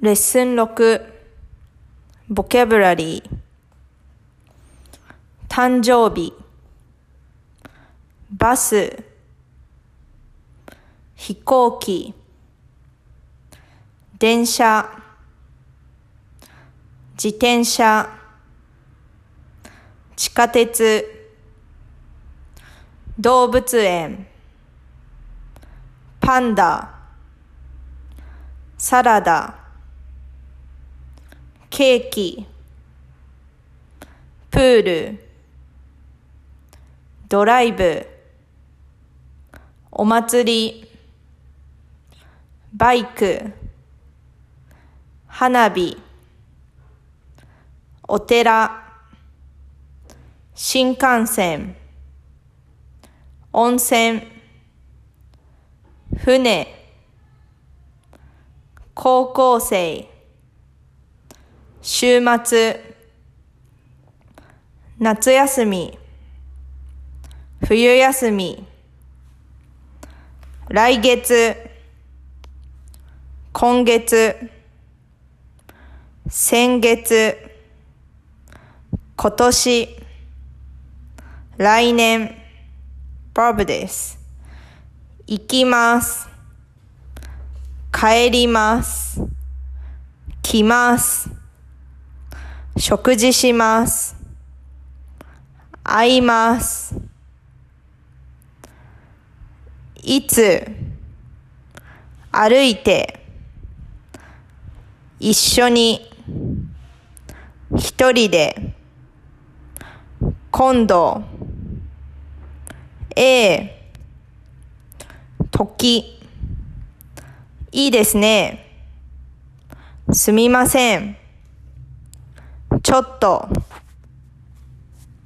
レッスン6ボキャブラリー誕生日。バス。飛行機。電車。自転車。地下鉄。動物園。パンダ。サラダ。ケーキプールドライブお祭りバイク花火お寺新幹線温泉船高校生。週末。夏休み。冬休み。来月。今月。先月。今年。来年。バブです行きます。帰ります。来ます。食事します。会います。いつ？歩いて。一緒に。一人で。今度。A 時。いいですね。すみません。ちょっと。